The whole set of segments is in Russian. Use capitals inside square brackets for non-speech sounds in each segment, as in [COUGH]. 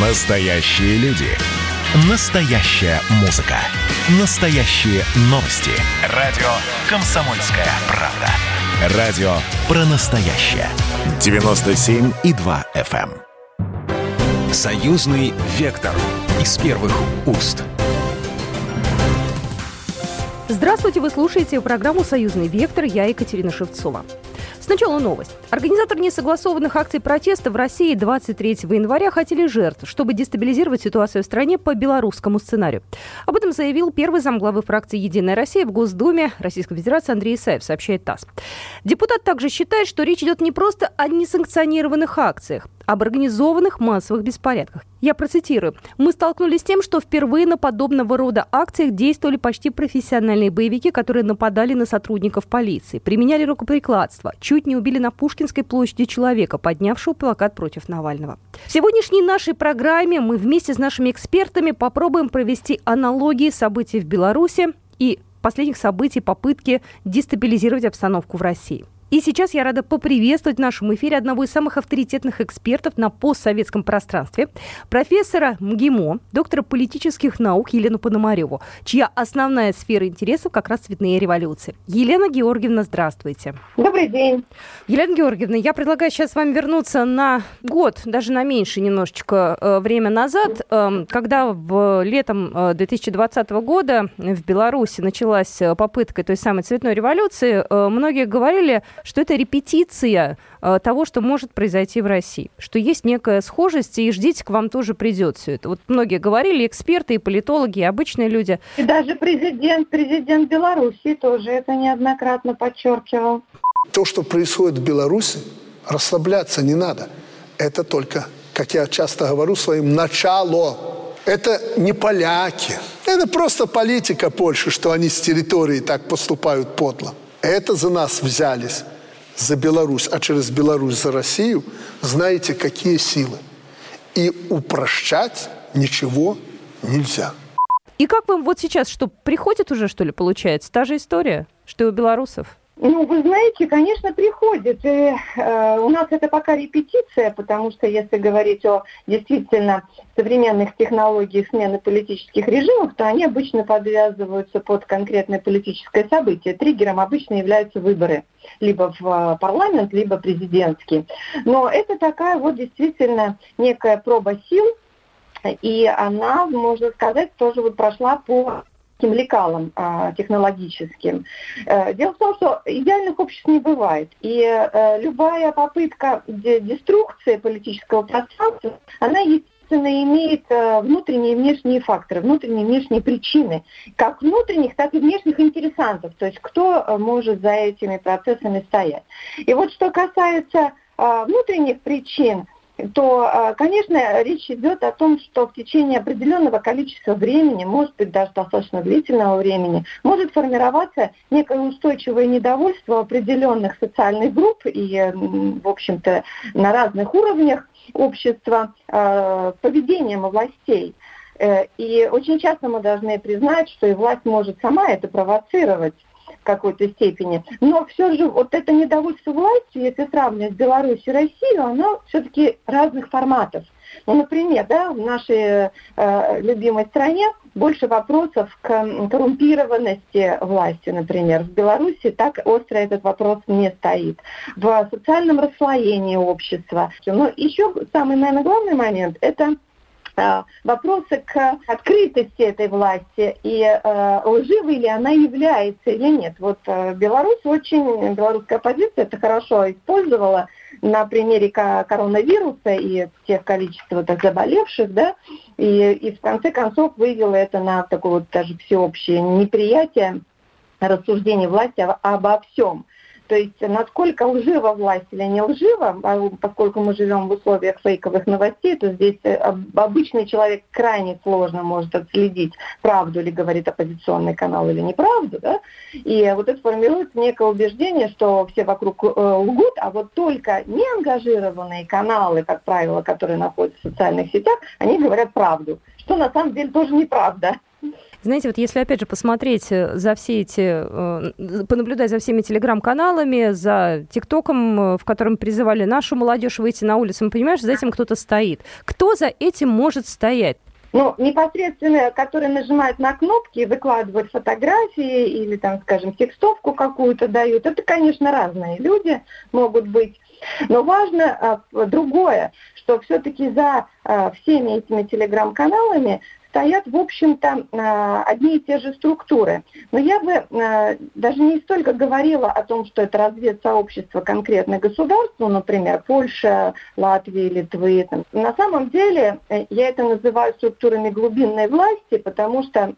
Настоящие люди. Настоящая музыка. Настоящие новости. Радио «Комсомольская правда». Радио про настоящее. 97,2 FM. эм. Союзный вектор из первых уст. Здравствуйте, вы слушаете программу «Союзный вектор». Я Екатерина Шевцова. Сначала новость. Организаторы несогласованных акций протеста в России 23 января хотели жертв, чтобы дестабилизировать ситуацию в стране по белорусскому сценарию. Об этом заявил первый замглавы фракции «Единая Россия» в Госдуме Российской Федерации Андрей Исаев, сообщает ТАСС. Депутат также считает, что речь идет не просто о несанкционированных акциях, об организованных массовых беспорядках. Я процитирую. «Мы столкнулись с тем, что впервые на подобного рода акциях действовали почти профессиональные боевики, которые нападали на сотрудников полиции, применяли рукоприкладство, чуть не убили на Пушкинской площади человека, поднявшего плакат против Навального». В сегодняшней нашей программе мы вместе с нашими экспертами попробуем провести аналогии событий в Беларуси и последних событий попытки дестабилизировать обстановку в России. И сейчас я рада поприветствовать в нашем эфире одного из самых авторитетных экспертов на постсоветском пространстве, профессора МГИМО, доктора политических наук Елену Пономареву, чья основная сфера интересов как раз цветные революции. Елена Георгиевна, здравствуйте. Добрый день. Елена Георгиевна, я предлагаю сейчас с вами вернуться на год, даже на меньше немножечко э, время назад, э, когда в летом э, 2020 года в Беларуси началась э, попытка той самой цветной революции, э, многие говорили, что это репетиция э, того, что может произойти в России, что есть некая схожесть, и ждите, к вам тоже придет все это. Вот многие говорили, эксперты, и политологи, и обычные люди. И даже президент, президент Беларуси тоже это неоднократно подчеркивал. То, что происходит в Беларуси, расслабляться не надо. Это только, как я часто говорю своим, начало. Это не поляки. Это просто политика Польши, что они с территории так поступают подло. Это за нас взялись, за Беларусь, а через Беларусь за Россию, знаете, какие силы. И упрощать ничего нельзя. И как вам вот сейчас, что приходит уже, что ли, получается? Та же история, что и у белорусов? Ну, вы знаете, конечно, приходит. И, э, у нас это пока репетиция, потому что если говорить о действительно современных технологиях смены политических режимов, то они обычно подвязываются под конкретное политическое событие. Триггером обычно являются выборы либо в э, парламент, либо президентский. Но это такая вот действительно некая проба сил, и она, можно сказать, тоже вот прошла по таким лекалам а, технологическим. Э, дело в том, что идеальных обществ не бывает. И э, любая попытка деструкции политического пространства, она естественно, имеет э, внутренние и внешние факторы, внутренние и внешние причины, как внутренних, так и внешних интересантов, то есть кто может за этими процессами стоять. И вот что касается внутренних причин, то, а, конечно, речь идет о том, что в течение определенного количества времени, может быть, даже достаточно длительного времени, может формироваться некое устойчивое недовольство определенных социальных групп и, в общем-то, на разных уровнях общества а, поведением властей. Э, и очень часто мы должны признать, что и власть может сама это провоцировать какой-то степени. Но все же вот это недовольство властью, если сравнивать Беларусь и Россию, оно все-таки разных форматов. Ну, например, да, в нашей э, любимой стране больше вопросов к коррумпированности власти, например. В Беларуси так остро этот вопрос не стоит. В социальном расслоении общества. Но еще самый, наверное, главный момент – это вопросы к открытости этой власти и э, лживой ли она является или нет. Вот э, Беларусь очень, белорусская оппозиция это хорошо использовала на примере коронавируса и тех количества так, заболевших, да, и, и в конце концов вывела это на такое вот даже всеобщее неприятие рассуждений власти обо всем. То есть насколько лжива власть или не лжива, поскольку мы живем в условиях фейковых новостей, то здесь э, обычный человек крайне сложно может отследить, правду ли говорит оппозиционный канал или неправду. Да? И вот это формируется некое убеждение, что все вокруг э, лгут, а вот только неангажированные каналы, как правило, которые находятся в социальных сетях, они говорят правду, что на самом деле тоже неправда. Знаете, вот если опять же посмотреть э, за все эти, э, понаблюдать за всеми телеграм-каналами, за ТикТоком, э, в котором призывали нашу молодежь выйти на улицу, мы понимаем, что за этим кто-то стоит. Кто за этим может стоять? Ну, непосредственно, которые нажимают на кнопки, выкладывают фотографии или, там, скажем, текстовку какую-то дают, это, конечно, разные люди могут быть. Но важно а, другое, что все-таки за а, всеми этими телеграм-каналами стоят, в общем-то, а, одни и те же структуры. Но я бы а, даже не столько говорила о том, что это разведсообщество конкретно государства, например, Польша, Латвия, Литвы. На самом деле э, я это называю структурами глубинной власти, потому что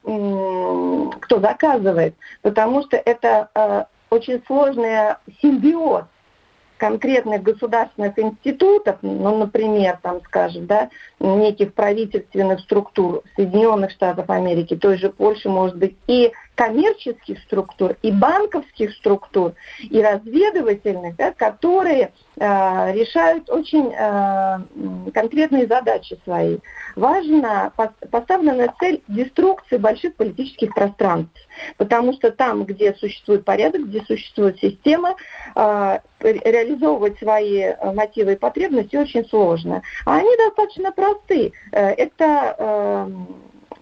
кто заказывает, потому что это а, очень сложный симбиоз конкретных государственных институтов, ну, например, там, скажем, да, неких правительственных структур Соединенных Штатов Америки, той же Польши, может быть, и коммерческих структур, и банковских структур, и разведывательных, да, которые э, решают очень э, конкретные задачи свои. Важно поставлена цель деструкции больших политических пространств, потому что там, где существует порядок, где существует система, э, реализовывать свои мотивы и потребности очень сложно. А они достаточно просты. Э, это э,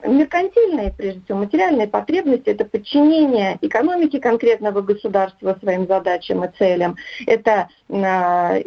меркантильные, прежде всего, материальные потребности – это подчинение экономики конкретного государства своим задачам и целям, это а,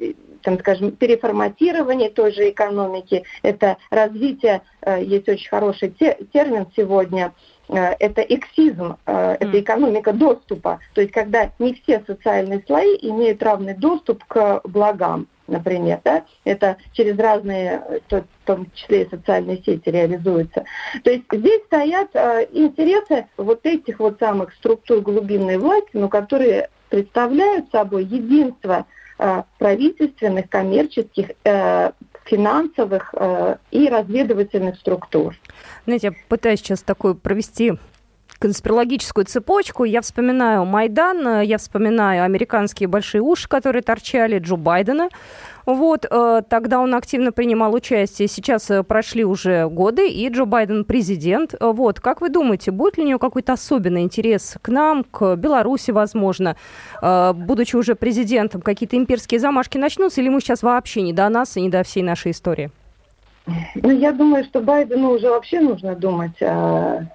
там, скажем, переформатирование той же экономики, это развитие, э, есть очень хороший термин сегодня, это эксизм, э, это экономика доступа, то есть когда не все социальные слои имеют равный доступ к благам например, да, это через разные, в том числе и социальные сети реализуется. То есть здесь стоят э, интересы вот этих вот самых структур глубинной власти, но которые представляют собой единство э, правительственных, коммерческих, э, финансовых э, и разведывательных структур. Знаете, я пытаюсь сейчас такую провести конспирологическую цепочку, я вспоминаю Майдан, я вспоминаю американские большие уши, которые торчали, Джо Байдена. Вот, э, тогда он активно принимал участие. Сейчас э, прошли уже годы, и Джо Байден президент. Вот, как вы думаете, будет ли у него какой-то особенный интерес к нам, к Беларуси, возможно, э, будучи уже президентом, какие-то имперские замашки начнутся, или мы сейчас вообще не до нас и не до всей нашей истории? Ну, я думаю, что Байдену уже вообще нужно думать о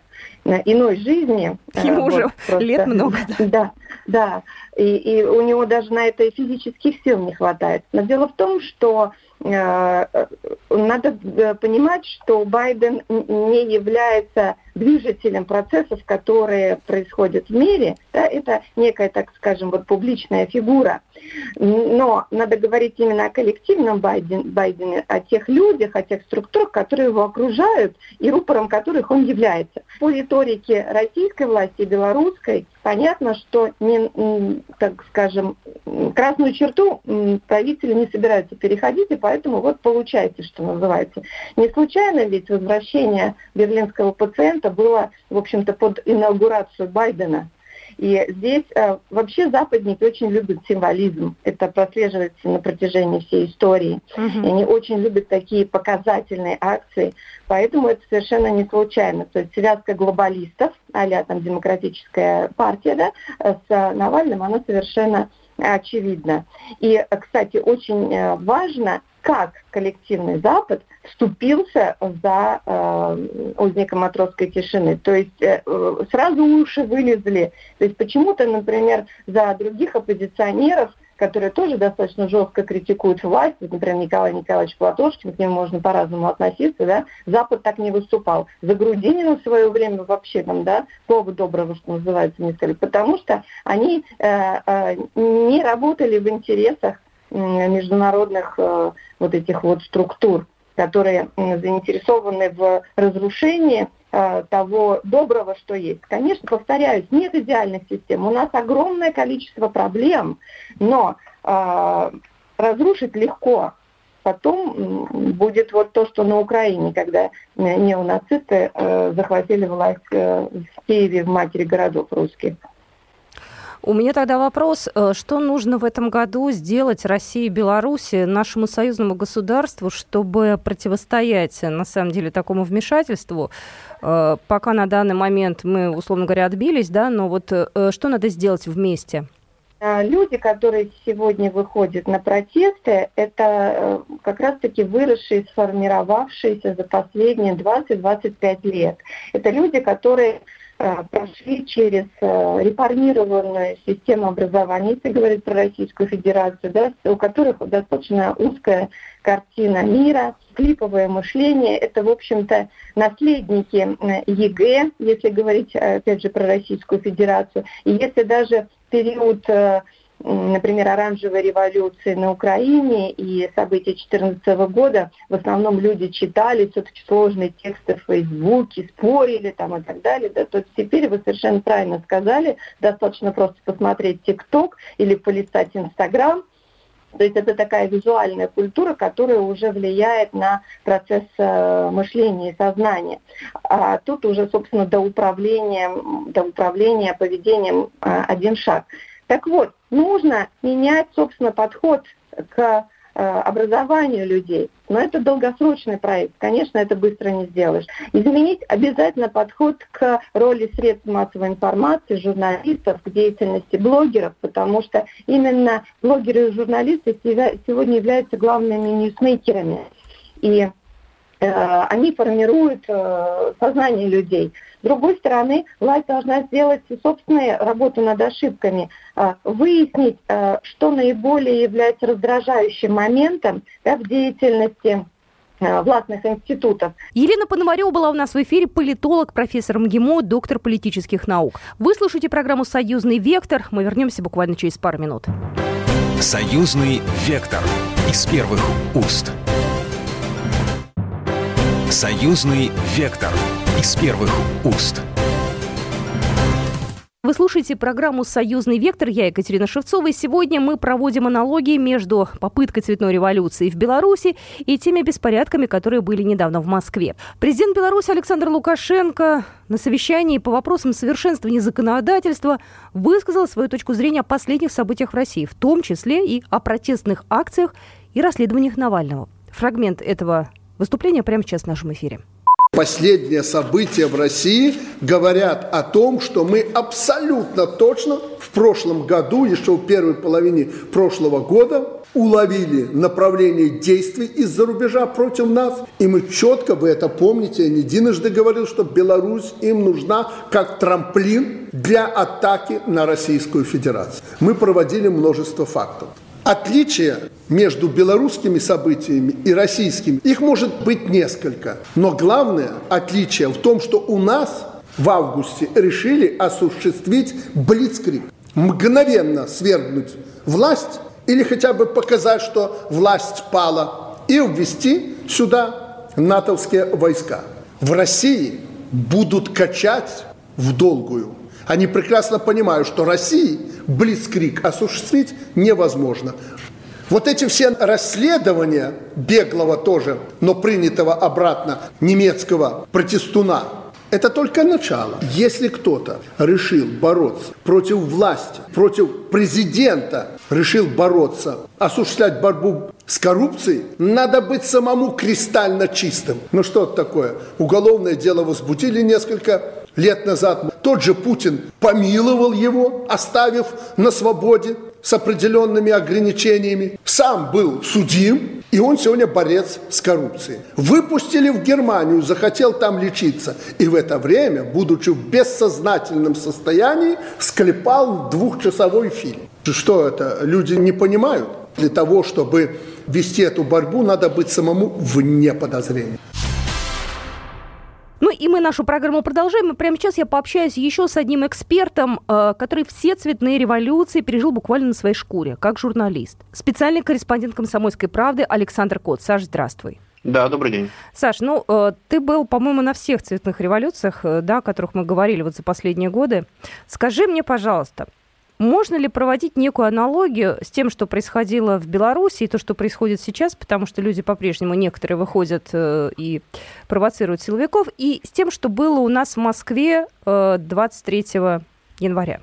иной жизни. Ему вот, уже просто. лет много. Да, да. да. И, и у него даже на это физических сил не хватает. Но дело в том, что э, надо э, понимать, что Байден не является движителем процессов, которые происходят в мире. Да, это некая, так скажем, вот публичная фигура. Но надо говорить именно о коллективном Байден, Байдене, о тех людях, о тех структурах, которые его окружают и рупором которых он является. По риторике российской власти и белорусской понятно, что не, так скажем, красную черту правители не собираются переходить, и поэтому вот получается, что называется. Не случайно ведь возвращение берлинского пациента было, в общем-то, под инаугурацию Байдена. И здесь э, вообще западники очень любят символизм. Это прослеживается на протяжении всей истории. Угу. И они очень любят такие показательные акции. Поэтому это совершенно не случайно. То есть связка глобалистов, а там демократическая партия, да, с Навальным, она совершенно очевидна. И, кстати, очень э, важно как коллективный Запад вступился за э, узником матросской тишины. То есть э, сразу уши вылезли. То есть почему-то, например, за других оппозиционеров, которые тоже достаточно жестко критикуют власть, вот, например, Николай Николаевич Платошкин, к нему можно по-разному относиться, да, Запад так не выступал. За Грудинина в свое время вообще там, да, слова доброго, что называется, не сказали, потому что они э, э, не работали в интересах международных э, вот этих вот структур, которые заинтересованы в разрушении э, того доброго, что есть. Конечно, повторяюсь, нет идеальных систем. У нас огромное количество проблем, но э, разрушить легко. Потом будет вот то, что на Украине, когда неонацисты захватили власть в Киеве, в матери городов русских. У меня тогда вопрос, э, что нужно в этом году сделать России и Беларуси, нашему союзному государству, чтобы противостоять, на самом деле, такому вмешательству? Э, пока на данный момент мы, условно говоря, отбились, да, но вот э, что надо сделать вместе? А, люди, которые сегодня выходят на протесты, это как раз-таки выросшие, сформировавшиеся за последние 20-25 лет. Это люди, которые прошли через э, реформированную систему образования, если говорить про Российскую Федерацию, да, у которых достаточно узкая картина мира, клиповое мышление. Это, в общем-то, наследники ЕГЭ, если говорить, опять же, про Российскую Федерацию. И если даже период э, например, оранжевой революции на Украине и события 2014 года, в основном люди читали все-таки сложные тексты в Фейсбуке, спорили там и так далее, да, то теперь вы совершенно правильно сказали, достаточно просто посмотреть ТикТок или полистать Инстаграм, то есть это такая визуальная культура, которая уже влияет на процесс э, мышления и сознания. А тут уже, собственно, до управления, до управления поведением э, один шаг. Так вот, нужно менять, собственно, подход к э, образованию людей. Но это долгосрочный проект. Конечно, это быстро не сделаешь. Изменить обязательно подход к роли средств массовой информации, журналистов, к деятельности блогеров, потому что именно блогеры и журналисты сегодня являются главными ньюсмейкерами. И они формируют э, сознание людей. С другой стороны, власть должна сделать собственную работу над ошибками, а, выяснить, что наиболее является раздражающим моментом да, в деятельности властных институтов. Елена Пономарева была у нас в эфире, политолог, профессор МГИМО, доктор политических наук. Вы слушаете программу «Союзный вектор». Мы вернемся буквально через пару минут. «Союзный вектор» из первых уст. «Союзный вектор» из первых уст. Вы слушаете программу «Союзный вектор». Я Екатерина Шевцова. И сегодня мы проводим аналогии между попыткой цветной революции в Беларуси и теми беспорядками, которые были недавно в Москве. Президент Беларуси Александр Лукашенко на совещании по вопросам совершенствования законодательства высказал свою точку зрения о последних событиях в России, в том числе и о протестных акциях и расследованиях Навального. Фрагмент этого выступления прямо сейчас в нашем эфире. Последние события в России говорят о том, что мы абсолютно точно в прошлом году, еще в первой половине прошлого года, уловили направление действий из-за рубежа против нас. И мы четко, вы это помните, я не единожды говорил, что Беларусь им нужна как трамплин для атаки на Российскую Федерацию. Мы проводили множество фактов. Отличия между белорусскими событиями и российскими, их может быть несколько. Но главное отличие в том, что у нас в августе решили осуществить блицкрик. Мгновенно свергнуть власть или хотя бы показать, что власть пала, и ввести сюда натовские войска. В России будут качать в долгую. Они прекрасно понимают, что России блицкрик осуществить невозможно. Вот эти все расследования беглого тоже, но принятого обратно немецкого протестуна, это только начало. Если кто-то решил бороться против власти, против президента, решил бороться, осуществлять борьбу с коррупцией, надо быть самому кристально чистым. Ну что это такое? Уголовное дело возбудили несколько лет назад тот же Путин помиловал его, оставив на свободе с определенными ограничениями. Сам был судим, и он сегодня борец с коррупцией. Выпустили в Германию, захотел там лечиться. И в это время, будучи в бессознательном состоянии, склепал двухчасовой фильм. Что это? Люди не понимают. Для того, чтобы вести эту борьбу, надо быть самому вне подозрения. Мы нашу программу продолжаем. И прямо сейчас я пообщаюсь еще с одним экспертом, э, который все цветные революции пережил буквально на своей шкуре, как журналист. Специальный корреспондент «Комсомольской правды» Александр Кот. Саш, здравствуй. Да, добрый день. Саш, ну, э, ты был, по-моему, на всех цветных революциях, э, да, о которых мы говорили вот за последние годы. Скажи мне, пожалуйста, можно ли проводить некую аналогию с тем, что происходило в Беларуси и то, что происходит сейчас, потому что люди по-прежнему некоторые выходят э, и провоцируют силовиков, и с тем, что было у нас в Москве э, 23 января?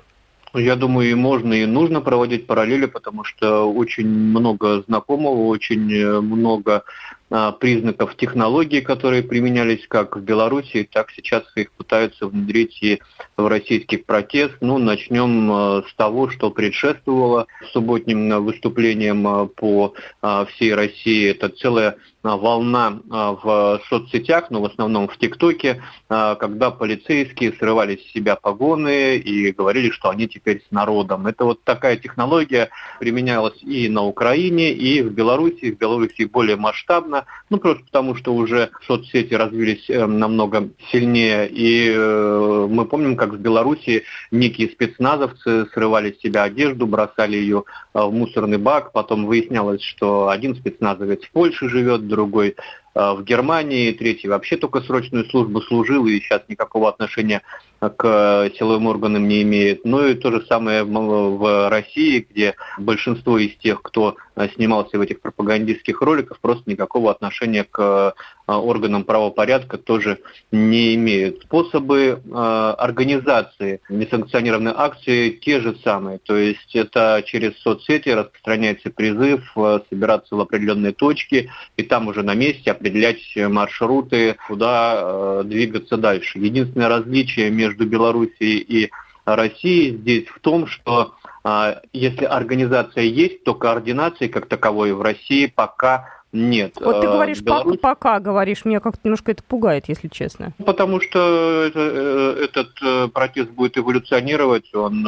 Я думаю, и можно, и нужно проводить параллели, потому что очень много знакомого, очень много а, признаков технологий, которые применялись как в Беларуси, так сейчас их пытаются внедрить и в российский протест. Ну, начнем а, с того, что предшествовало субботним выступлениям а, по всей России. Это целая волна в соцсетях, но в основном в ТикТоке, когда полицейские срывали с себя погоны и говорили, что они теперь с народом. Это вот такая технология применялась и на Украине, и в Беларуси. В Беларуси более масштабно ну просто потому, что уже соцсети развились э, намного сильнее, и э, мы помним, как в Беларуси некие спецназовцы срывали с себя одежду, бросали ее э, в мусорный бак, потом выяснялось, что один спецназовец в Польше живет, другой в Германии, третий вообще только срочную службу служил и сейчас никакого отношения к силовым органам не имеет. Ну и то же самое в России, где большинство из тех, кто снимался в этих пропагандистских роликах, просто никакого отношения к органам правопорядка тоже не имеют. Способы организации несанкционированной акции те же самые. То есть это через соцсети распространяется призыв собираться в определенные точки и там уже на месте определять маршруты, куда двигаться дальше. Единственное различие между Белоруссией и Россией здесь в том, что если организация есть, то координации как таковой в России пока нет. Вот ты э, говоришь Беларусь... пока, пока говоришь, меня как-то немножко это пугает, если честно. Потому что это, э, этот э, протест будет эволюционировать, он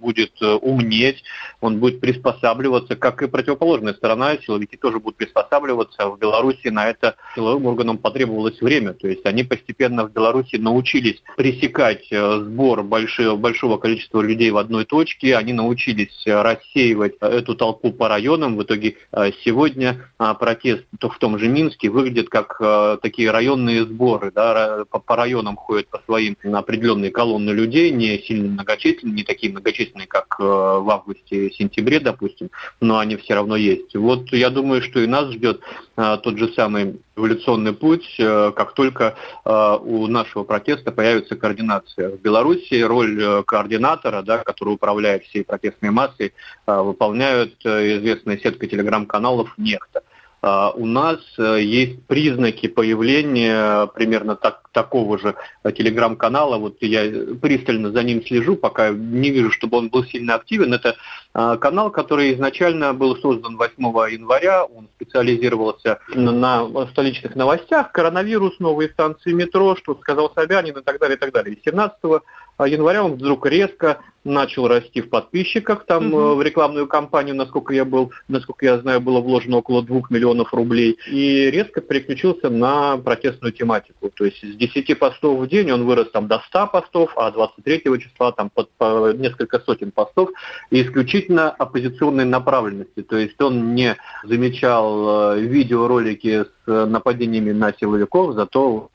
будет умнеть, он будет приспосабливаться, как и противоположная сторона, силовики тоже будут приспосабливаться. В Беларуси на это силовым органам потребовалось время, то есть они постепенно в Беларуси научились пресекать сбор большого, большого количества людей в одной точке, они научились рассеивать эту толпу по районам. В итоге сегодня протест в том же Минске выглядит как э, такие районные сборы, да, по, по районам ходят по своим определенные колонны людей, не сильно многочисленные, не такие многочисленные, как э, в августе-сентябре, допустим, но они все равно есть. Вот я думаю, что и нас ждет э, тот же самый эволюционный путь, э, как только э, у нашего протеста появится координация. В Беларуси роль э, координатора, да, который управляет всей протестной массой, выполняют известная сетка телеграм-каналов «Нехта». А, у нас э, есть признаки появления примерно так, такого же телеграм-канала. Вот я пристально за ним слежу, пока не вижу, чтобы он был сильно активен. Это а, канал, который изначально был создан 8 января. Он специализировался на столичных новостях. Коронавирус, новые станции метро, что сказал Собянин и так далее, и так далее. 17 января он вдруг резко начал расти в подписчиках, там угу. в рекламную кампанию, насколько я был, насколько я знаю, было вложено около 2 миллионов рублей, и резко переключился на протестную тематику. То есть с 10 постов в день он вырос там до 100 постов, а 23 числа там под, по несколько сотен постов, и исключительно оппозиционной направленности. То есть он не замечал э, видеоролики с нападениями на силовиков, зато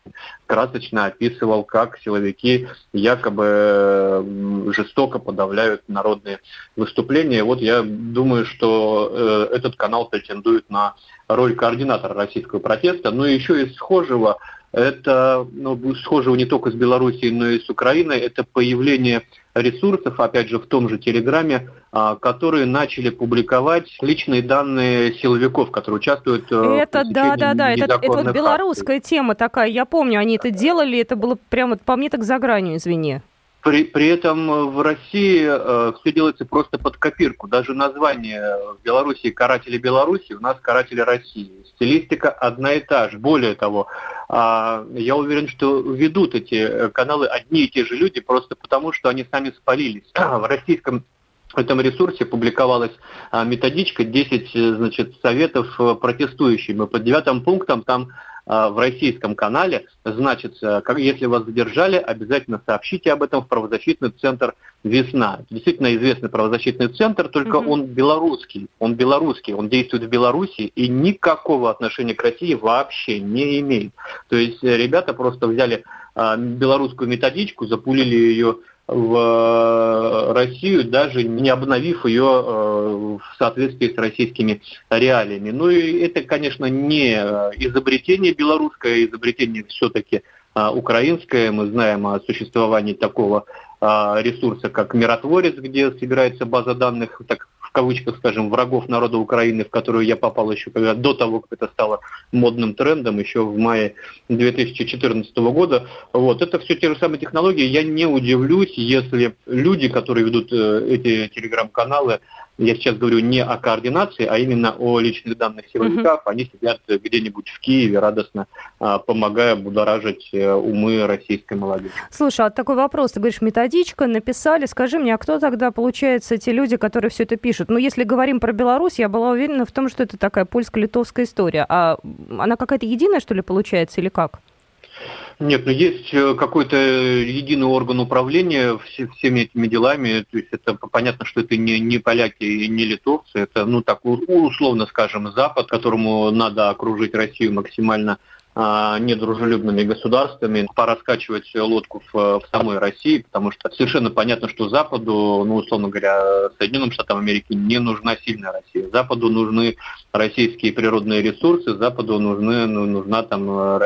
красочно описывал, как силовики якобы жестоко подавляют народные выступления. Вот я думаю, что э, этот канал претендует на роль координатора российского протеста. Но еще из схожего, это ну, схожего не только с Белоруссией, но и с Украиной, это появление ресурсов, опять же, в том же Телеграме, а, которые начали публиковать личные данные силовиков, которые участвуют э, это, в да, да, да, это, это вот белорусская акций. тема такая, я помню, они это делали, это было прямо по мне так за гранью, извини. При, при этом в России э, все делается просто под копирку. Даже название в Беларуси «Каратели Беларуси», у нас «Каратели России». Стилистика одна и та же. Более того, э, я уверен, что ведут эти каналы одни и те же люди, просто потому, что они сами спалились. [CLEARS THROAT] В российском этом ресурсе публиковалась а, методичка 10 значит, советов э, протестующим. И под девятым пунктом там в российском канале значится, как, если вас задержали, обязательно сообщите об этом в правозащитный центр «Весна». Это действительно известный правозащитный центр, только угу. он белорусский. Он белорусский, он действует в Беларуси и никакого отношения к России вообще не имеет. То есть э, ребята просто взяли а, белорусскую методичку, запулили ее в э, Россию, даже не обновив ее э, в соответствии с российскими реалиями. Ну и это, конечно, не изобретение белорусское, изобретение все-таки украинское. Мы знаем о существовании такого ресурса, как «Миротворец», где собирается база данных, так кавычках, скажем, врагов народа Украины, в которую я попал еще когда, до того, как это стало модным трендом, еще в мае 2014 года. Вот. Это все те же самые технологии. Я не удивлюсь, если люди, которые ведут э, эти телеграм-каналы, я сейчас говорю не о координации, а именно о личных данных силовиков. Угу. Они сидят где-нибудь в Киеве, радостно а, помогая будоражить э, умы российской молодежи. Слушай, а такой вопрос. Ты говоришь, методичка, написали. Скажи мне, а кто тогда, получается, те люди, которые все это пишут? Ну, если говорим про Беларусь, я была уверена в том, что это такая польско-литовская история. А она какая-то единая, что ли, получается, или как? Нет, ну есть э, какой-то единый орган управления всеми этими делами. То есть это понятно, что это не, не поляки и не литовцы. Это, ну так, условно скажем, Запад, которому надо окружить Россию максимально недружелюбными государствами, пора скачивать лодку в, в самой России, потому что совершенно понятно, что Западу, ну, условно говоря, Соединенным Штатам Америки не нужна сильная Россия. Западу нужны российские природные ресурсы, Западу нужны, ну, нужна там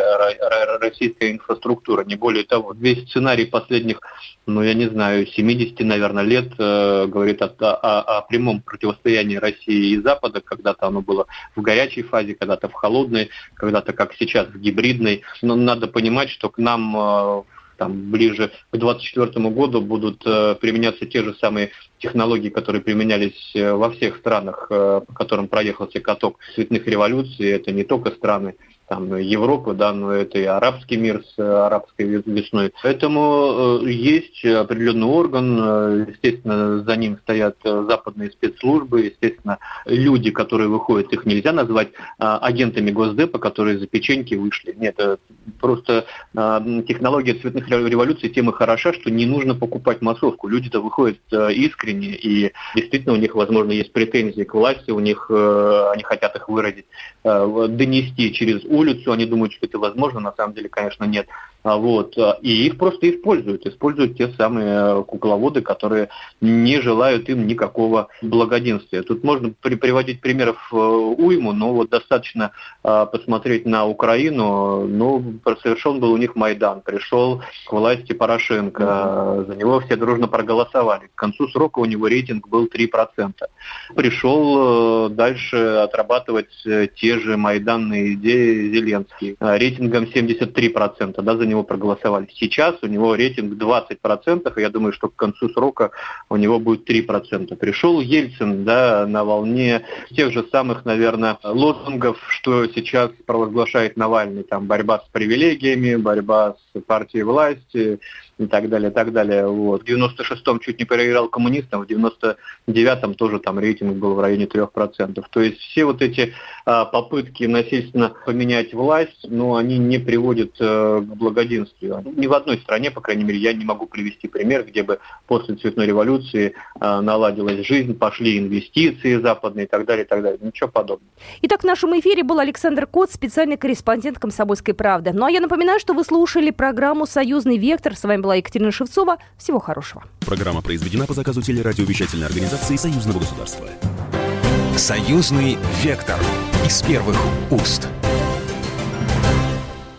российская инфраструктура, не более того. Весь сценарий последних, ну, я не знаю, 70, наверное, лет э, говорит о, о, о прямом противостоянии России и Запада, когда-то оно было в горячей фазе, когда-то в холодной, когда-то, как сейчас, в гибридной. Но надо понимать, что к нам э, там, ближе к 2024 году будут э, применяться те же самые технологии, которые применялись э, во всех странах, по которым проехался каток цветных революций. Это не только страны там, Европы, да, но это и арабский мир с арабской весной. Поэтому э, есть определенный орган, э, естественно, за ним стоят западные спецслужбы, естественно, люди, которые выходят, их нельзя назвать агентами Госдепа, которые за печеньки вышли. Нет, просто технология цветных революций тем хороша, что не нужно покупать массовку. Люди-то выходят э, искренне, и действительно у них, возможно, есть претензии к власти, у них, они хотят их выразить, донести через улицу, они думают, что это возможно, на самом деле, конечно, нет. А вот. А, и их просто используют. Используют те самые кукловоды, которые не желают им никакого благоденствия. Тут можно при приводить примеров э, уйму, но вот достаточно а, посмотреть на Украину. Ну, совершен был у них Майдан. Пришел к власти Порошенко. За него все дружно проголосовали. К концу срока у него рейтинг был 3%. Пришел э, дальше отрабатывать э, те же майданные идеи Зеленский. Рейтингом 73%. Да, за него проголосовали. Сейчас у него рейтинг 20%, и я думаю, что к концу срока у него будет 3%. Пришел Ельцин да, на волне тех же самых, наверное, лозунгов, что сейчас провозглашает Навальный. Там борьба с привилегиями, борьба с партией власти, и так далее, и так далее. Вот. В 96-м чуть не проиграл коммунистам, в 99-м тоже там рейтинг был в районе 3%. То есть все вот эти а, попытки насильственно поменять власть, ну, они не приводят а, к благоденствию. Ни в одной стране, по крайней мере, я не могу привести пример, где бы после цветной революции а, наладилась жизнь, пошли инвестиции западные и так далее, и так далее. Ничего подобного. Итак, в нашем эфире был Александр Кот, специальный корреспондент «Комсомольской правды». Ну, а я напоминаю, что вы слушали программу «Союзный вектор». С вами была Екатерина Шевцова. Всего хорошего. Программа произведена по заказу телерадиовещательной организации Союзного государства. Союзный вектор из первых уст.